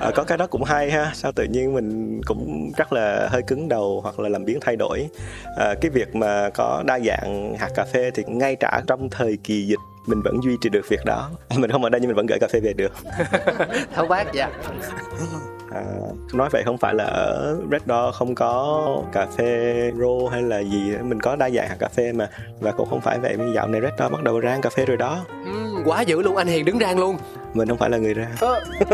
À, có cái đó cũng hay ha sao tự nhiên mình cũng rất là hơi cứng đầu hoặc là làm biến thay đổi. À, cái việc mà có đa dạng hạt cà phê thì ngay trả trong thời kỳ dịch mình vẫn duy trì được việc đó. Mình không ở đây nhưng mình vẫn gửi cà phê về được. Tháo bác dạ à, nói vậy không phải là ở Red Door không có cà phê rô hay là gì mình có đa dạng hạt cà phê mà. Và cũng không phải vậy dạo này Red Door bắt đầu rang cà phê rồi đó. Ừ, quá dữ luôn anh Hiền đứng rang luôn. Mình không phải là người rang ờ. *laughs*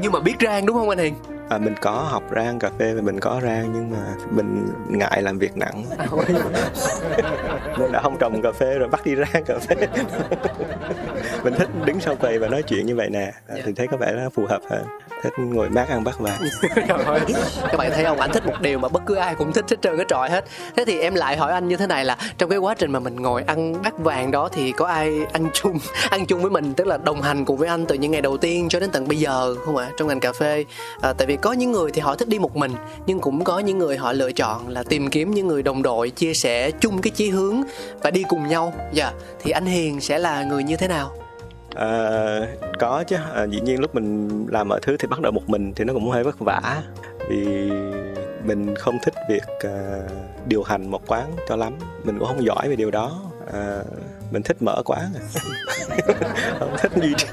nhưng mà biết rang đúng không anh Hiền? À, mình có học rang cà phê và mình có rang nhưng mà mình ngại làm việc nặng. *laughs* Nên đã không trồng cà phê rồi bắt đi rang cà phê. *laughs* Mình thích đứng sau quầy và nói chuyện như vậy nè. À, thì thấy có vẻ nó phù hợp hơn thích ngồi mát ăn bát vàng *laughs* các bạn thấy không? Anh thích một điều mà bất cứ ai cũng thích hết trơn cái trọi hết. Thế thì em lại hỏi anh như thế này là trong cái quá trình mà mình ngồi ăn bát vàng đó thì có ai ăn chung *laughs* ăn chung với mình tức là đồng hành cùng với anh từ những ngày đầu tiên cho đến tận bây giờ không ạ trong ngành cà phê? À, tại vì có những người thì họ thích đi một mình nhưng cũng có những người họ lựa chọn là tìm kiếm những người đồng đội chia sẻ chung cái chí hướng và đi cùng nhau. Dạ yeah. thì anh hiền sẽ là người như thế nào? À, có chứ. À, dĩ nhiên lúc mình làm mọi thứ thì bắt đầu một mình thì nó cũng hơi vất vả. Vì mình không thích việc à, điều hành một quán cho lắm. Mình cũng không giỏi về điều đó. À, mình thích mở quá, *laughs* không thích duy trì.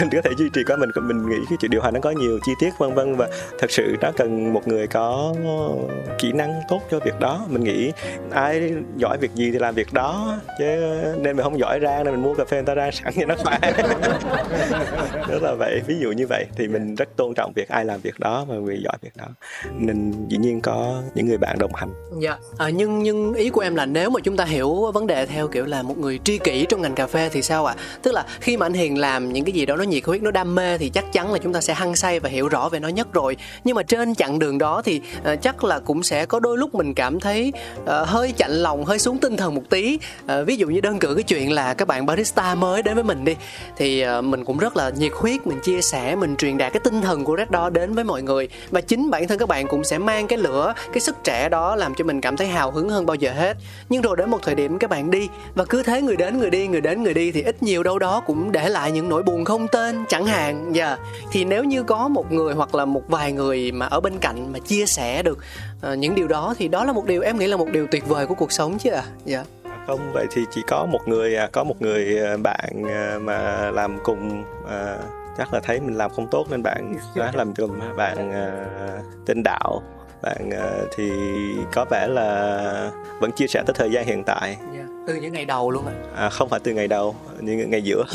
Mình có thể duy trì quá mình mình nghĩ cái chuyện điều hành nó có nhiều chi tiết vân vân. Và thật sự nó cần một người có kỹ năng tốt cho việc đó. Mình nghĩ ai giỏi việc gì thì làm việc đó. Chứ nên mình không giỏi ra nên mình mua cà phê người ta ra sẵn cho nó khỏe rất *laughs* là vậy. Ví dụ như vậy thì mình rất tôn trọng việc ai làm việc đó và người giỏi việc đó. Nên dĩ nhiên có những người bạn đồng hành. Dạ. À, nhưng nhưng ý của em là nếu mà chúng ta hiểu vấn đề theo kiểu là một người tri kỷ trong ngành cà phê thì sao ạ? À? Tức là khi mà anh Hiền làm những cái gì đó nó nhiệt huyết, nó đam mê thì chắc chắn là chúng ta sẽ hăng say và hiểu rõ về nó nhất rồi. Nhưng mà trên chặng đường đó thì uh, chắc là cũng sẽ có đôi lúc mình cảm thấy uh, hơi chạnh lòng, hơi xuống tinh thần một tí. Uh, ví dụ như đơn cử cái chuyện là các bạn barista mới đến với mình đi thì uh, mình cũng rất là nhiệt huyết, mình chia sẻ, mình truyền đạt cái tinh thần của Red đó đến với mọi người và chính bản thân các bạn cũng sẽ mang cái lửa, cái sức trẻ đó làm cho mình cảm thấy hào hứng hơn bao giờ hết. Nhưng rồi đến một thời điểm các bạn đi và cứ thế người đến người đi người đến người đi thì ít nhiều đâu đó cũng để lại những nỗi buồn không tên chẳng hạn. Dạ. Yeah. thì nếu như có một người hoặc là một vài người mà ở bên cạnh mà chia sẻ được uh, những điều đó thì đó là một điều em nghĩ là một điều tuyệt vời của cuộc sống chứ à dạ. Yeah không vậy thì chỉ có một người à, có một người à, bạn à, mà làm cùng chắc là thấy mình làm không tốt nên bạn đã làm cùng bạn tên đạo bạn thì có vẻ là vẫn chia sẻ tới thời gian hiện tại. Yeah dạ từ những ngày đầu luôn à? à không phải từ ngày đầu những ngày giữa. *laughs*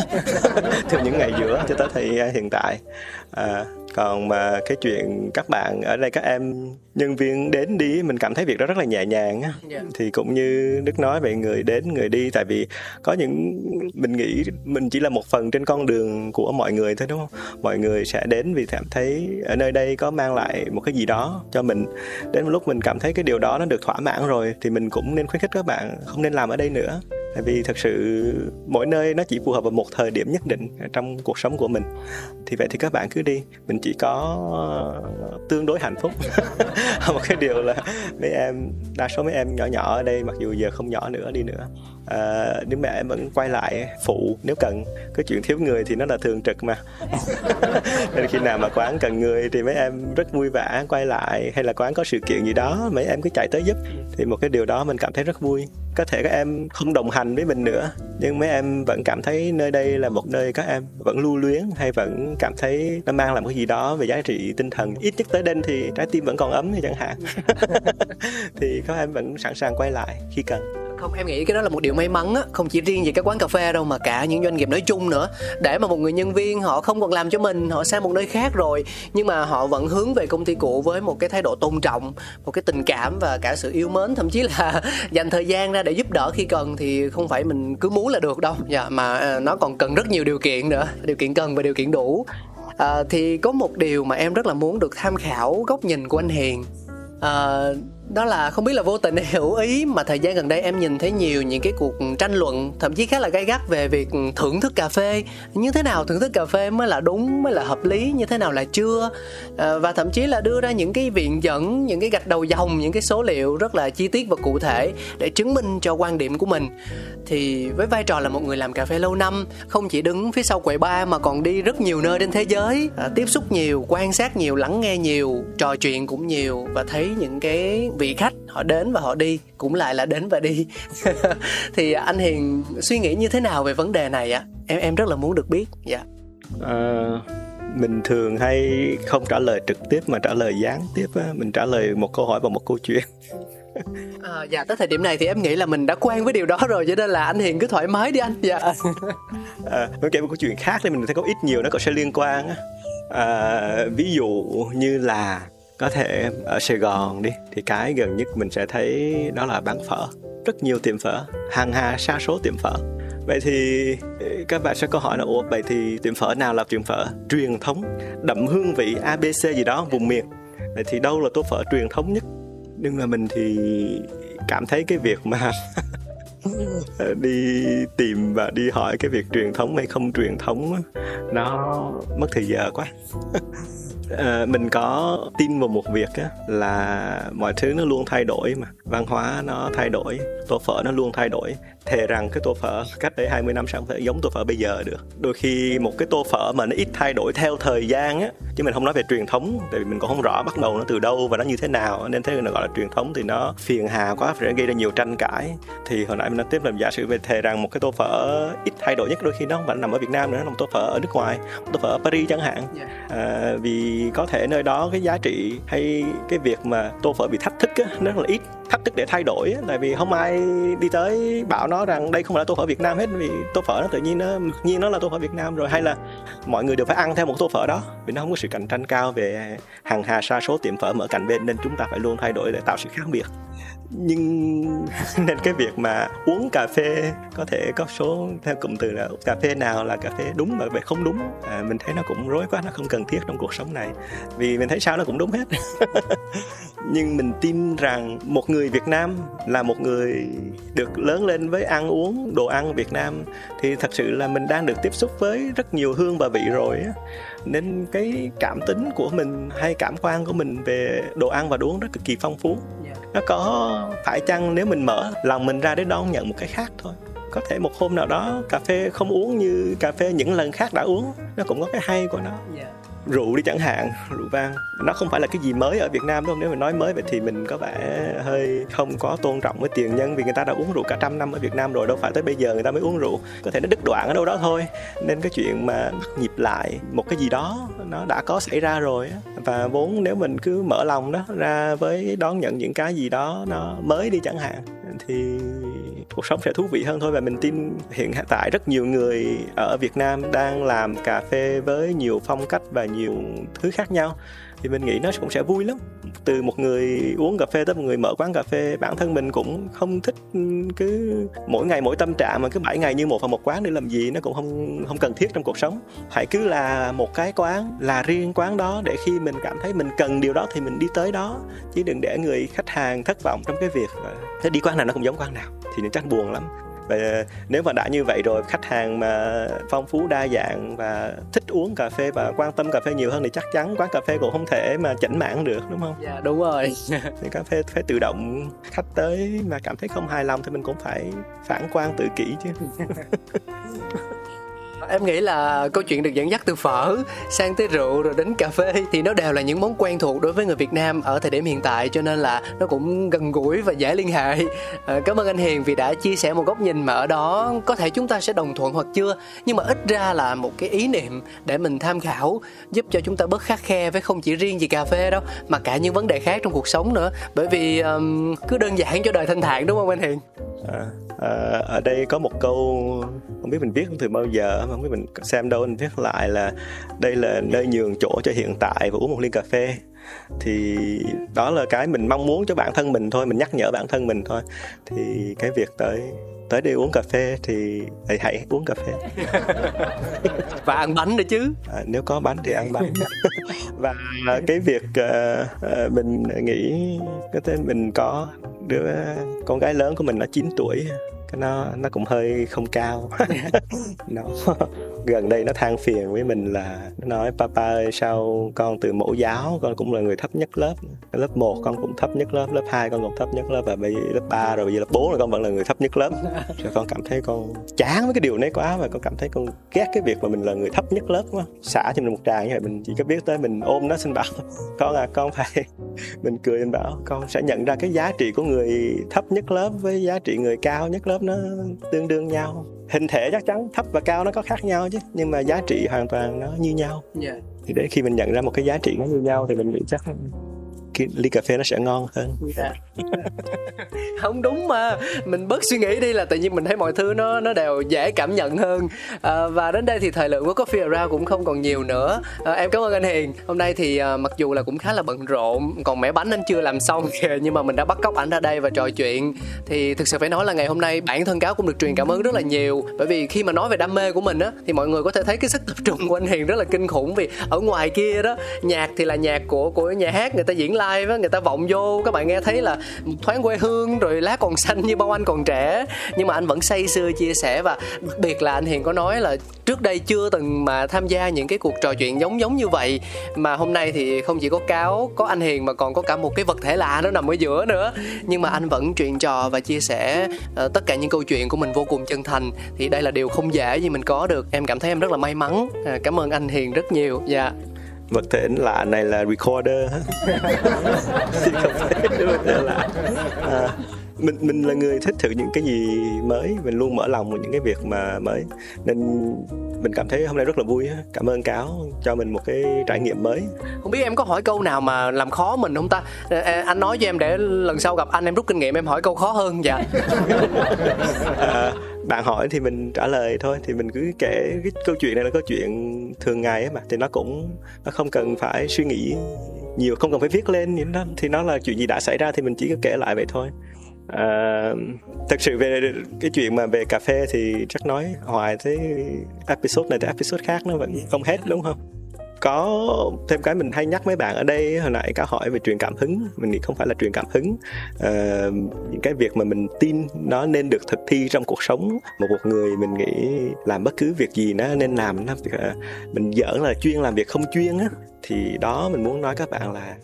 *laughs* Từ những ngày giữa cho tới thời hiện tại. À, còn mà cái chuyện các bạn ở đây các em nhân viên đến đi mình cảm thấy việc đó rất là nhẹ nhàng á. Dạ. thì cũng như đức nói về người đến người đi tại vì có những mình nghĩ mình chỉ là một phần trên con đường của mọi người thôi đúng không? Mọi người sẽ đến vì cảm thấy ở nơi đây có mang lại một cái gì đó cho mình. Đến một lúc mình cảm thấy cái điều đó nó được thỏa mãn rồi thì mình cũng nên khuyến khích các bạn không nên làm ở đây nữa tại vì thật sự mỗi nơi nó chỉ phù hợp vào một thời điểm nhất định trong cuộc sống của mình. Thì vậy thì các bạn cứ đi mình chỉ có ờ, tương đối hạnh phúc. *laughs* Một cái điều là mấy em đa số mấy em nhỏ nhỏ ở đây mặc dù giờ không nhỏ nữa đi nữa. À, nhưng mẹ em vẫn quay lại phụ nếu cần cái chuyện thiếu người thì nó là thường trực mà. *laughs* Nên khi nào mà quán cần người thì mấy em rất vui vẻ quay lại hay là quán có sự kiện gì đó mấy em cứ chạy tới giúp. Thì một cái điều đó mình cảm thấy rất vui có thể các em không đồng hành với mình nữa, nhưng mấy em vẫn cảm thấy nơi đây là một nơi các em vẫn lưu luyến hay vẫn cảm thấy nó mang lại một cái gì đó về giá trị tinh thần. Ít nhất tới đây thì trái tim vẫn còn ấm thì chẳng hạn. *laughs* Thì các em vẫn sẵn sàng quay lại khi cần không em nghĩ cái đó là một điều may mắn á. Không chỉ riêng về các quán cà phê đâu mà cả những doanh nghiệp nói chung nữa. Để mà một người nhân viên họ không còn làm cho mình họ sang một nơi khác rồi nhưng mà họ vẫn hướng về công ty cũ với một cái thái độ tôn trọng một cái tình cảm và cả sự yêu mến. Thậm chí là *laughs* dành thời gian ra để giúp đỡ khi cần thì không phải mình cứ muốn là được đâu. Dạ mà à, nó còn cần rất nhiều điều kiện nữa. Điều kiện cần và điều kiện đủ. À, thì có một điều mà em rất là muốn được tham khảo góc nhìn của anh hiền. À, đó là không biết là vô tình hay hữu ý mà thời gian gần đây em nhìn thấy nhiều những cái cuộc tranh luận thậm chí khá là gay gắt về việc thưởng thức cà phê. Như thế nào thưởng thức cà phê mới là đúng mới là hợp lý như thế nào là chưa? À, và thậm chí là đưa ra những cái viện dẫn những cái gạch đầu dòng những cái số liệu rất là chi tiết và cụ thể để chứng minh cho quan điểm của mình. Thì với vai trò là một người làm cà phê lâu năm không chỉ đứng phía sau quầy bar mà còn đi rất nhiều nơi trên thế giới à, tiếp xúc nhiều quan sát nhiều lắng nghe nhiều trò chuyện cũng nhiều và thấy những cái vị khách họ đến và họ đi cũng lại là đến và đi. *laughs* Thì anh hiền suy nghĩ như thế nào về vấn đề này ạ? Em em rất là muốn được biết dạ. À, mình thường hay không trả lời trực tiếp mà trả lời gián tiếp á. mình trả lời một câu hỏi bằng một câu chuyện. À, *laughs* dạ tới thời điểm này thì em nghĩ là mình đã quen với điều đó rồi cho nên là anh hiền cứ thoải mái đi anh dạ. À, mình kể một câu chuyện khác thì mình thấy có ít nhiều nó có sẽ liên quan á. À, ví dụ như là có thể ở Sài Gòn đi, thì cái gần nhất mình sẽ thấy đó là bán phở. Rất nhiều tiệm phở, hàng hà sa số tiệm phở. Vậy thì ờ, các bạn sẽ câu hỏi là, ủa, vậy thì tiệm phở nào là tiệm phở truyền thống, đậm hương vị abc gì đó, vùng miền? Vậy thì đâu là tô phở truyền thống nhất? Nhưng mà mình thì cảm thấy cái việc mà *laughs* đi tìm và đi hỏi cái việc truyền thống hay không truyền thống nó mất thời giờ quá. *laughs* À, mình có tin vào một việc á, là mọi thứ nó luôn thay đổi mà. Văn hóa nó thay đổi tô phở nó luôn thay đổi thề rằng cái tô phở cách đây 20 năm sẽ không thể giống tô phở bây giờ được. Đôi khi một cái tô phở mà nó ít thay đổi theo thời gian á chứ mình không nói về truyền thống tại vì mình cũng không rõ bắt đầu nó từ đâu và nó như thế nào nên thế nó gọi là truyền thống thì nó phiền hà quá sẽ gây ra nhiều tranh cãi. Thì hồi nãy mình nói tiếp là giả sử về thề rằng một cái tô phở ít thay đổi nhất đôi khi nó không phải nằm ở Việt Nam nữa nó một tô phở ở nước ngoài tô phở ở Paris chẳng hạn. À, vì có thể nơi đó cái giá trị hay cái việc mà tô phở bị thách thức á, nó rất là ít thách thức để thay đổi á, tại vì không ai đi tới bảo nó rằng đây không phải là tô phở Việt Nam hết, vì tô phở nó tự nhiên nó nhiên nó là tô phở Việt Nam rồi, hay là mọi người đều phải ăn theo một tô phở đó, vì nó không có sự cạnh tranh cao về hàng hà sa số tiệm phở mở cạnh bên, nên chúng ta phải luôn thay đổi để tạo sự khác biệt nhưng *laughs* nên cái việc mà uống cà phê có thể có số theo cụm từ là cà phê nào là cà phê đúng và về không đúng. À, mình thấy nó cũng rối quá nó không cần thiết trong cuộc sống này. Vì mình thấy sao nó cũng đúng hết. *laughs* Nhưng mình tin rằng một người Việt Nam là một người được lớn lên với ăn uống đồ ăn Việt Nam thì thật sự là mình đang được tiếp xúc với rất nhiều hương và vị rồi á nên cái cảm tính của mình hay cảm quan của mình về đồ ăn và đồ uống rất cực kỳ phong phú. Nó có phải chăng nếu mình mở lòng mình ra để đón nhận một cái khác thôi. Có thể một hôm nào đó cà phê không uống như cà phê những lần khác đã uống nó cũng có cái hay của nó rượu đi chẳng hạn, rượu vang. Nó không phải là cái gì mới ở Việt Nam đúng không nếu mình nói mới vậy thì mình có vẻ hơi không có tôn trọng với tiền nhân vì người ta đã uống rượu cả trăm năm ở Việt Nam rồi, đâu phải tới bây giờ người ta mới uống rượu. Có thể nó đứt đoạn ở đâu đó thôi. Nên cái chuyện mà bắt nhịp lại một cái gì đó, nó đã có xảy ra rồi và vốn nếu mình cứ mở lòng đó ra với đón nhận những cái gì đó nó mới đi chẳng hạn, thì cuộc sống sẽ thú vị hơn thôi và mình tin hiện tại rất nhiều người ở Việt Nam đang làm cà phê với nhiều phong cách và nhiều thứ khác nhau thì mình nghĩ nó cũng sẽ vui lắm. Từ một người uống cà phê tới một người mở quán cà phê, bản thân mình cũng không thích ừ, cứ mỗi ngày mỗi tâm trạng mà cứ 7 ngày như một vào một quán để làm gì nó cũng không không cần thiết trong cuộc sống. Hãy cứ là một cái quán, là riêng quán đó để khi mình cảm thấy mình cần điều đó thì mình đi tới đó. Chứ đừng để người khách hàng thất vọng trong cái việc thế đi quán nào nó cũng giống quán nào? Thì nó chắc buồn lắm và nếu mà đã như vậy rồi khách hàng mà phong phú đa dạng và thích uống cà phê và quan tâm cà phê nhiều hơn thì chắc chắn quán cà phê cũng không thể mà chỉnh mãn được đúng không? Dạ đúng rồi. *laughs* thì cà phê phải tự động khách tới mà cảm thấy không hài lòng thì mình cũng phải phản quan tự kỷ chứ. *laughs* em nghĩ là câu chuyện được dẫn dắt từ phở sang tới rượu rồi đến cà phê thì nó đều là những món quen thuộc đối với người Việt Nam ở thời điểm hiện tại cho nên là nó cũng gần gũi và dễ liên hệ. À, cảm ơn anh Hiền vì đã chia sẻ một góc nhìn mà ở đó có thể chúng ta sẽ đồng thuận hoặc chưa nhưng mà ít ra là một cái ý niệm để mình tham khảo giúp cho chúng ta bớt khắc khe với không chỉ riêng gì cà phê đâu mà cả những vấn đề khác trong cuộc sống nữa. Bởi vì um, cứ đơn giản cho đời thanh thản đúng không anh Hiền? À, à, ở đây có một câu không biết mình viết từ bao giờ mà không biết mình xem đâu mình viết lại là đây là nơi nhường chỗ cho hiện tại và uống một ly cà phê. Thì đó là cái mình mong muốn cho bản thân mình thôi mình nhắc nhở bản thân mình thôi. Thì cái việc tới tới đây uống cà phê thì hãy, hãy uống cà phê. *laughs* Và ăn bánh nữa chứ. À, nếu có bánh thì ăn bánh. *laughs* Và cái việc uh, uh, mình nghĩ có thể mình có đứa con gái lớn của mình nó 9 tuổi cái nó nó cũng hơi không cao. *laughs* Nó gần đây nó than phiền với mình là nó nói papa ơi sao con từ mẫu giáo con cũng là người thấp nhất lớp lớp 1 con cũng thấp nhất lớp lớp 2 con cũng thấp nhất lớp và bây giờ lớp 3 rồi bây giờ lớp 4 là con vẫn là người thấp nhất lớp. *laughs* Rồi con cảm thấy con chán với cái điều này quá và con cảm thấy con ghét cái việc mà mình là người thấp nhất lớp quá. Xả cho mình một tràng như vậy mình chỉ có biết tới mình ôm nó xin bảo *laughs* con à con phải mình cười mình bảo con sẽ nhận ra cái giá trị của người thấp nhất lớp với giá trị người cao nhất lớp nó tương đương nhau hình thể chắc chắn thấp và cao nó có khác nhau chứ nhưng mà giá trị hoàn toàn nó như nhau yeah. Dạ. thì để khi mình nhận ra một cái giá trị nó như nhau thì mình nghĩ chắc cái ly cà phê nó sẽ ngon hơn. Yeah. Dạ. *laughs* không đúng mà. Mình bớt suy nghĩ đi là tự nhiên mình thấy mọi thứ nó nó đều dễ cảm nhận hơn. À, và đến đây thì thời lượng của coffee around cũng không còn nhiều nữa. À, em cảm ơn anh hiền. Hôm nay thì à, mặc dù là cũng khá là bận rộn còn mẻ bánh anh chưa làm xong *laughs* kìa nhưng mà mình đã bắt cóc ảnh ra đây và trò chuyện. Thì thực sự phải nói là ngày hôm nay bản thân cáo cũng được truyền cảm ơn rất là nhiều. Bởi vì khi mà nói về đam mê của mình á thì mọi người có thể thấy cái sức tập trung của anh hiền rất là kinh khủng. Vì ở ngoài kia đó nhạc thì là nhạc của của nhà hát người ta diễn live á người ta vọng vô các bạn nghe thấy là thoáng quê hương rồi lá còn xanh như bao anh còn trẻ. Nhưng mà anh vẫn say sưa chia sẻ và đặc biệt là anh hiền có nói là trước đây chưa từng mà tham gia những cái cuộc trò chuyện giống giống như vậy. Mà hôm nay thì không chỉ có cáo có anh hiền mà còn có cả một cái vật thể lạ nó nằm ở giữa nữa. Nhưng mà anh vẫn chuyện trò và chia sẻ uh, tất cả những câu chuyện của mình vô cùng chân thành. Thì đây là điều không dễ gì mình có được. Em cảm thấy em rất là may mắn. Uh, cảm ơn anh hiền rất nhiều. Dạ. yeah vật thể lạ này là recorder chứ *laughs* không phải vật thể lạ. À, mình mình là người thích thử những cái gì mới. Mình luôn mở lòng vào những cái việc mà mới. Nên mình cảm thấy hôm nay rất là vui cảm ơn cáo cho mình một cái trải nghiệm mới. Không biết em có hỏi câu nào mà làm khó mình không ta? Anh nói cho em để lần sau gặp anh em rút kinh nghiệm em hỏi câu khó hơn dạ. *laughs* À, bạn hỏi thì mình trả lời thôi thì mình cứ kể cái câu chuyện này là câu chuyện thường ngày ấy mà thì nó cũng nó không cần phải suy nghĩ nhiều không cần phải viết lên thì nó thì nó là chuyện gì đã xảy ra thì mình chỉ có kể lại vậy thôi. À, thật sự về cái chuyện mà về cà phê thì chắc nói hoài tới episode này tới episode khác nó vẫn không hết đúng không? Có thêm cái mình hay nhắc mấy bạn ở đây hồi nãy có hỏi về truyền cảm hứng. Mình nghĩ không phải là truyền cảm hứng. À, những cái việc mà mình tin nó nên được thực thi trong cuộc sống. Một một người mình nghĩ làm bất cứ việc gì nó nên làm nó ờ, mình giỡn là chuyên làm việc không chuyên á thì đó mình muốn nói các bạn là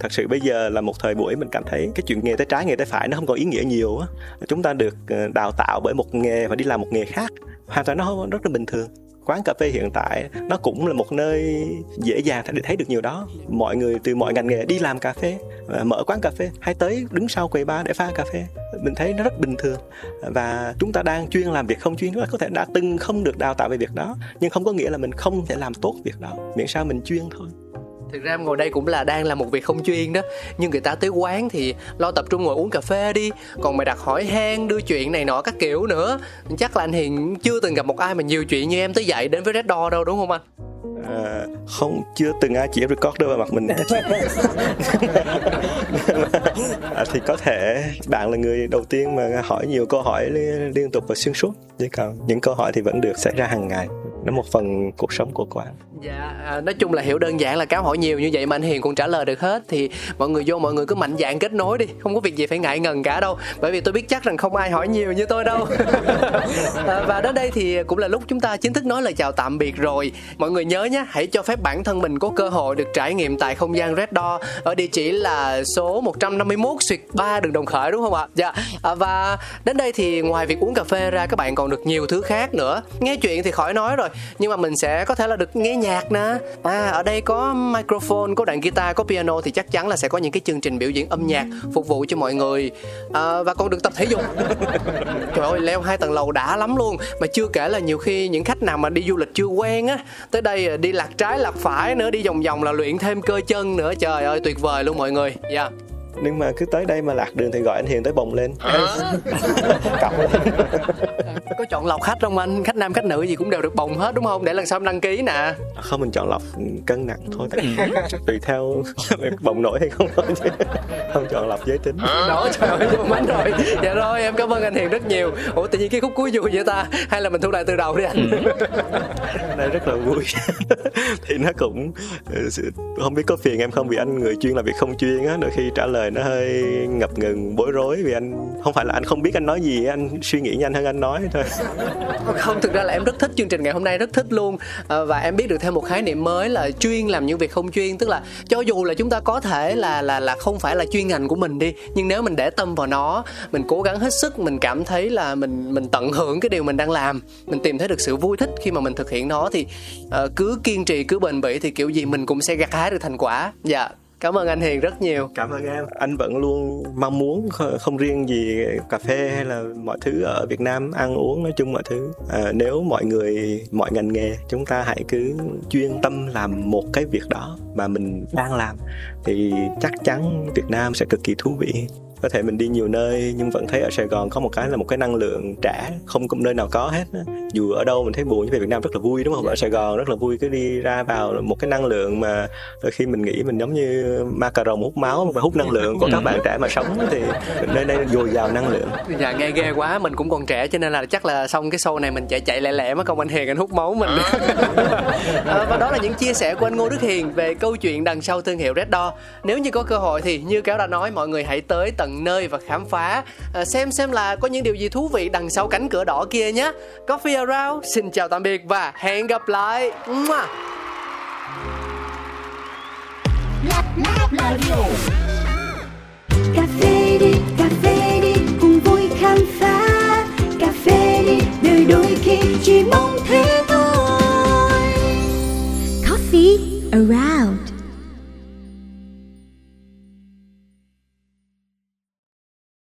thật sự bây giờ là một thời buổi mình cảm thấy cái chuyện nghề tay trái nghề tay phải nó không còn ý nghĩa nhiều á. Chúng ta được ờ, đào tạo bởi một nghề và đi làm một nghề khác. Hoàn toàn nó rất là bình thường quán cà phê hiện tại nó cũng là một nơi dễ dàng để thấy được nhiều đó. Mọi người từ mọi ngành nghề đi làm cà phê à, mở quán cà phê, hay tới đứng sau quầy bar để pha cà phê. Mình thấy nó rất bình thường. Và chúng ta đang chuyên làm việc không chuyên, chúng ta có thể đã từng không được đào tạo về việc đó, nhưng không có nghĩa là mình không thể làm tốt việc đó. Miễn sao mình chuyên thôi thực ra em ngồi đây cũng là đang là một việc không chuyên đó. Nhưng người ta tới quán thì lo tập trung ngồi uống cà phê đi. Còn mày đặt hỏi han đưa chuyện này nọ các kiểu nữa. Chắc là anh hiền chưa từng gặp một ai mà nhiều chuyện như em tới dậy đến với red door đâu đúng không anh? À, không chưa từng ai chỉ record đâu vào mặt mình. *laughs* À, thì có thể bạn là người đầu tiên mà hỏi nhiều câu hỏi liên, liên tục và xuyên suốt. Chứ còn những câu hỏi thì vẫn được xảy ra hàng ngày. Nó một phần cuộc sống của quán dạ à, nói chung là hiểu đơn giản là cáo hỏi nhiều như vậy mà anh hiền cũng trả lời được hết thì mọi người vô mọi người cứ mạnh dạn kết nối đi không có việc gì phải ngại ngần cả đâu bởi vì tôi biết chắc rằng không ai hỏi nhiều như tôi đâu *laughs* à, và đến đây thì cũng là lúc chúng ta chính thức nói lời chào tạm biệt rồi mọi người nhớ nhé hãy cho phép bản thân mình có cơ hội được trải nghiệm tại không gian Red Door ở địa chỉ là số 151 Suyệt 3 đường Đồng Khởi đúng không ạ? Dạ. À, và đến đây thì ngoài việc uống cà phê ra các bạn còn được nhiều thứ khác nữa. Nghe chuyện thì khỏi nói rồi, nhưng mà mình sẽ có thể là được nghe nhạc nè. À ở đây có microphone, có đoạn guitar, có piano thì chắc chắn là sẽ có những cái chương trình biểu diễn âm nhạc phục vụ cho mọi người. À, và còn được tập thể dục. *laughs* Trời ơi, leo hai tầng lầu đã lắm luôn. Mà chưa kể là nhiều khi những khách nào mà đi du lịch chưa quen á, tới đây đi lạc trái lạc phải nữa, đi vòng vòng là luyện thêm cơ chân nữa. Trời ơi, tuyệt vời luôn mọi người. Dạ. Yeah nhưng mà cứ tới đây mà lạc đường thì gọi anh hiền tới bồng lên. *laughs* Cọc. Lên có chọn lọc khách không anh? Khách nam khách nữ gì cũng đều được bồng hết đúng không? Để lần sau em đăng ký nè. Không mình chọn lọc cân nặng thôi tùy theo *laughs* bồng nổi hay không thôi không chọn lọc giới tính. Đó trời ơi mà mánh rồi. Dạ rồi em cảm ơn anh hiền rất nhiều. Ủa tự nhiên cái khúc cuối vui vậy ta? Hay là mình thu lại từ đầu đi anh? Đây rất là vui. *laughs* Thì nó cũng không biết có phiền em không? Vì anh người chuyên là việc không chuyên á đôi khi trả lời nó hơi ngập ngừng bối rối vì anh không phải là anh không biết anh nói gì anh suy nghĩ nhanh hơn anh nói thôi. *laughs* Không thực ra là em rất thích chương trình ngày hôm nay rất thích luôn. À, và em biết được thêm một khái niệm mới là chuyên làm những việc không chuyên tức là cho dù là chúng ta có thể là là là không phải là chuyên ngành của mình đi nhưng nếu mình để tâm vào nó mình cố gắng hết sức mình cảm thấy là mình mình tận hưởng cái điều mình đang làm mình tìm thấy được sự vui thích khi mà mình thực hiện nó thì uh, cứ kiên trì cứ bền bỉ thì kiểu gì mình cũng sẽ gặt hái được thành quả. Dạ cảm ơn anh hiền rất nhiều. Cảm ơn em. Anh vẫn luôn mong muốn không riêng gì cà phê hay là mọi thứ ở việt nam ăn uống nói chung mọi thứ. À, nếu mọi người mọi ngành nghề chúng ta hãy cứ chuyên tâm làm một cái việc đó mà mình đang làm thì chắc chắn việt nam sẽ cực kỳ thú vị. Có thể mình đi nhiều nơi nhưng vẫn thấy ở Sài Gòn có một cái là một cái năng lượng trẻ không có nơi nào có hết dù ở đâu mình thấy buồn như về Việt Nam rất là vui đúng không? Ở Sài Gòn rất là vui cứ đi ra vào một cái năng lượng mà đôi khi mình nghĩ mình giống như ma cà rồng hút máu và hút năng lượng của các bạn trẻ mà sống thì nơi đây dồi dào năng lượng. Dạ nghe ghê quá. Mình cũng còn trẻ cho nên là chắc là xong cái show này mình chạy chạy lẹ lẹ mất công anh Hiền anh hút máu mình. À, *laughs* và đó là những chia sẻ của anh Ngô Đức Hiền về câu chuyện đằng sau thương hiệu Red Door nếu như có cơ hội thì như Kéo đã nói mọi người hãy tới tận nơi và khám phá à, xem xem là có những điều gì thú vị đằng sau cánh cửa đỏ kia nhé. Coffee Around xin chào tạm biệt và hẹn gặp lại. Cà phê đi, cà phê đi, cùng vui khám phá. Cà phê đi, đời đôi khi chỉ mong thế thôi. Coffee around.